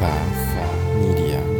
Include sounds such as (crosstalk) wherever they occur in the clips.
Path Media.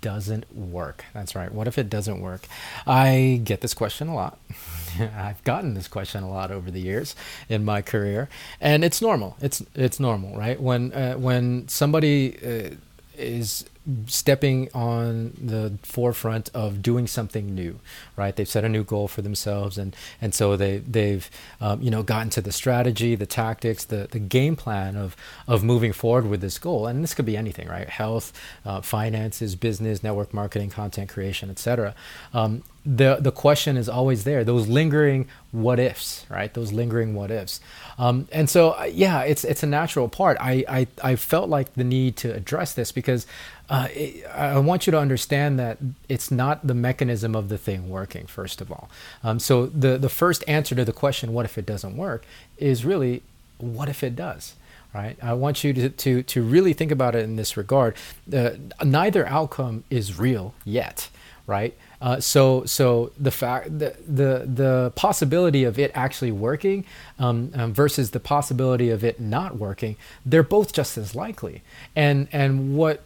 doesn't work? That's right. What if it doesn't work? I get this question a lot. (laughs) I've gotten this question a lot over the years in my career, and it's normal. It's it's normal, right? When uh, when somebody uh, is stepping on the forefront of doing something new, right? They've set a new goal for themselves, and and so they they've um, you know gotten to the strategy, the tactics, the the game plan of of moving forward with this goal. And this could be anything, right? Health, uh, finances, business, network marketing, content creation, etc. Um, the the question is always there. Those lingering what ifs, right? Those lingering what ifs. Um, and so, uh, yeah, it's it's a natural part. I, I I felt like the need to address this because uh, it, I want you to understand that it's not the mechanism of the thing working. First of all, um, so the the first answer to the question, "What if it doesn't work?" is really, "What if it does?" Right. I want you to to to really think about it in this regard. Uh, neither outcome is real yet. Right. Uh, so so the fact the, the the possibility of it actually working um, um, versus the possibility of it not working, they're both just as likely. And and what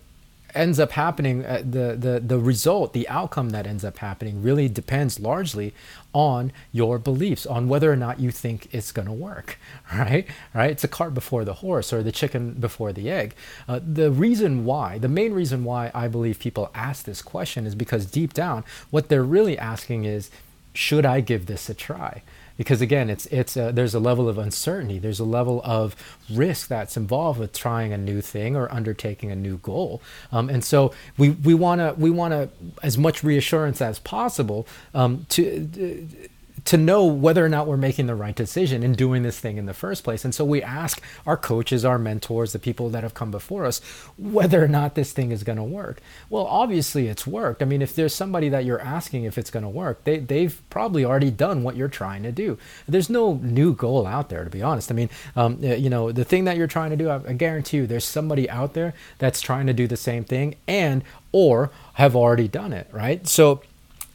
ends up happening, uh, the, the, the result, the outcome that ends up happening really depends largely on your beliefs, on whether or not you think it's going to work, (laughs) right? Right? It's a cart before the horse or the chicken before the egg. Uh, the reason why, the main reason why I believe people ask this question is because deep down, what they're really asking is, should I give this a try? Because again it's it's a, there's a level of uncertainty. There's a level of risk that's involved with trying a new thing or undertaking a new goal. Um, and so we we want to we want to as much reassurance as possible um, to to know whether or not we're making the right decision in doing this thing in the first place. And so we ask our coaches, our mentors, the people that have come before us, whether or not this thing is going to work. Well, obviously it's worked. I mean, if there's somebody that you're asking if it's going to work, they, they've probably already done what you're trying to do. There's no new goal out there, to be honest. I mean, um, you know, the thing that you're trying to do, I, I guarantee you there's somebody out there that's trying to do the same thing and or have already done it, right? So,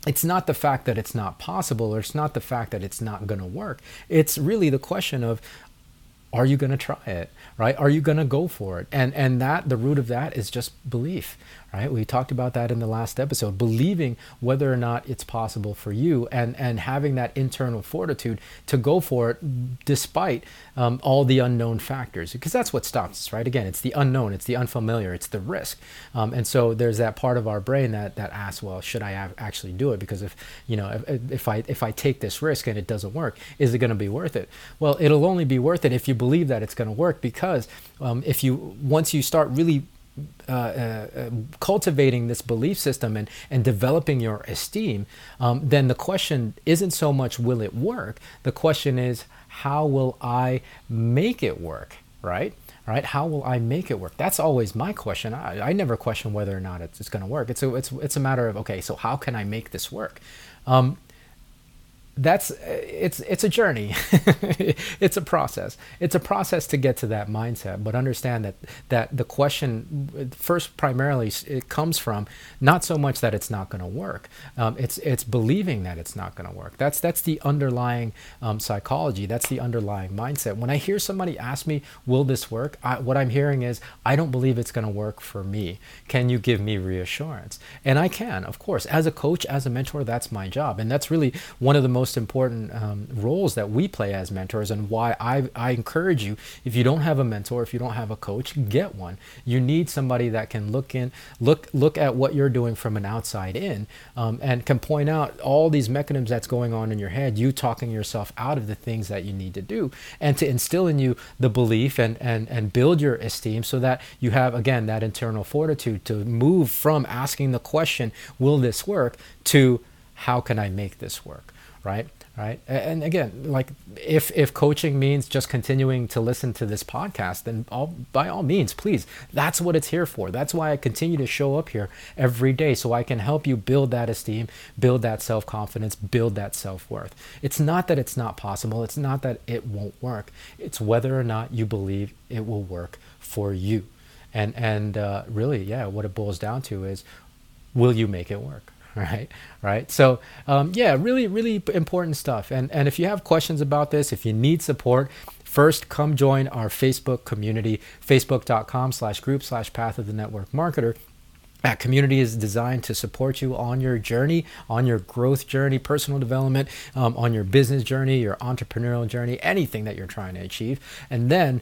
it's not the fact that it's not possible or it's not the fact that it's not going to work. It's really the question of are you going to try it right? Are you going to go for it? And and that the root of that is just belief right? We talked about that in the last episode believing whether or not it's possible for you and and having that internal fortitude to go for it despite um, all the unknown factors because that's what stops us right? Again it's the unknown it's the unfamiliar it's the risk. Um, and so there's that part of our brain that that asks well should i actually do it? Because if you know if, if i if i take this risk and it doesn't work is it going to be worth it? Well it'll only be worth it if you believe that it's going to work because um, if you once you start really uh, uh, cultivating this belief system and, and developing your esteem, um, then the question isn't so much will it work? The question is how will I make it work, right? Right? How will I make it work? That's always my question. I, I never question whether or not it's, it's going to work. It's a, it's, it's a matter of, okay, so how can I make this work? Um, that's it's it's a journey. (laughs) It's a process. It's a process to get to that mindset but understand that that the question first primarily it comes from not so much that it's not going to work um, it's it's believing that it's not going to work. That's that's the underlying um, psychology. That's the underlying mindset. When i hear somebody ask me will this work? I, what i'm hearing is i don't believe it's going to work for me. Can you give me reassurance? And i can of course. As a coach as a mentor that's my job and that's really one of the most most important um, roles that we play as mentors and why I, I encourage you if you don't have a mentor if you don't have a coach get one you need somebody that can look in look look at what you're doing from an outside in um, and can point out all these mechanisms that's going on in your head you talking yourself out of the things that you need to do and to instill in you the belief and and and build your esteem so that you have again that internal fortitude to move from asking the question will this work to how can I make this work? Right? right? And again like if if coaching means just continuing to listen to this podcast then all by all means please. That's what it's here for. That's why i continue to show up here every day so i can help you build that esteem build that self-confidence build that self-worth. It's not that it's not possible. It's not that it won't work. It's whether or not you believe it will work for you. And and uh, really yeah what it boils down to is will you make it work (laughs) right right? So um, yeah really really important stuff. And and if you have questions about this if you need support first come join our facebook community facebook.com slash group slash path of the network marketer. That community is designed to support you on your journey, on your growth journey, personal development, um, on your business journey, your entrepreneurial journey, anything that you're trying to achieve. And then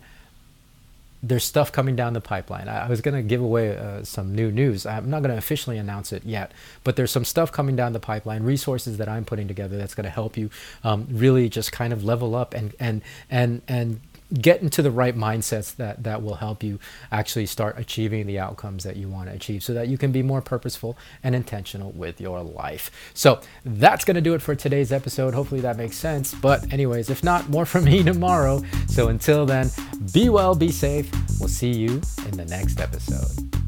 there's stuff coming down the pipeline. I, was going to give away uh, some new news. I'm not going to officially announce it yet, but there's some stuff coming down the pipeline, resources that I'm putting together that's going to help you um, really just kind of level up and and and and get into the right mindsets that that will help you actually start achieving the outcomes that you want to achieve so that you can be more purposeful and intentional with your life. So that's going to do it for today's episode. Hopefully that makes sense. But anyways if not more from (laughs) me tomorrow. So until then be well be safe. We'll see you in the next episode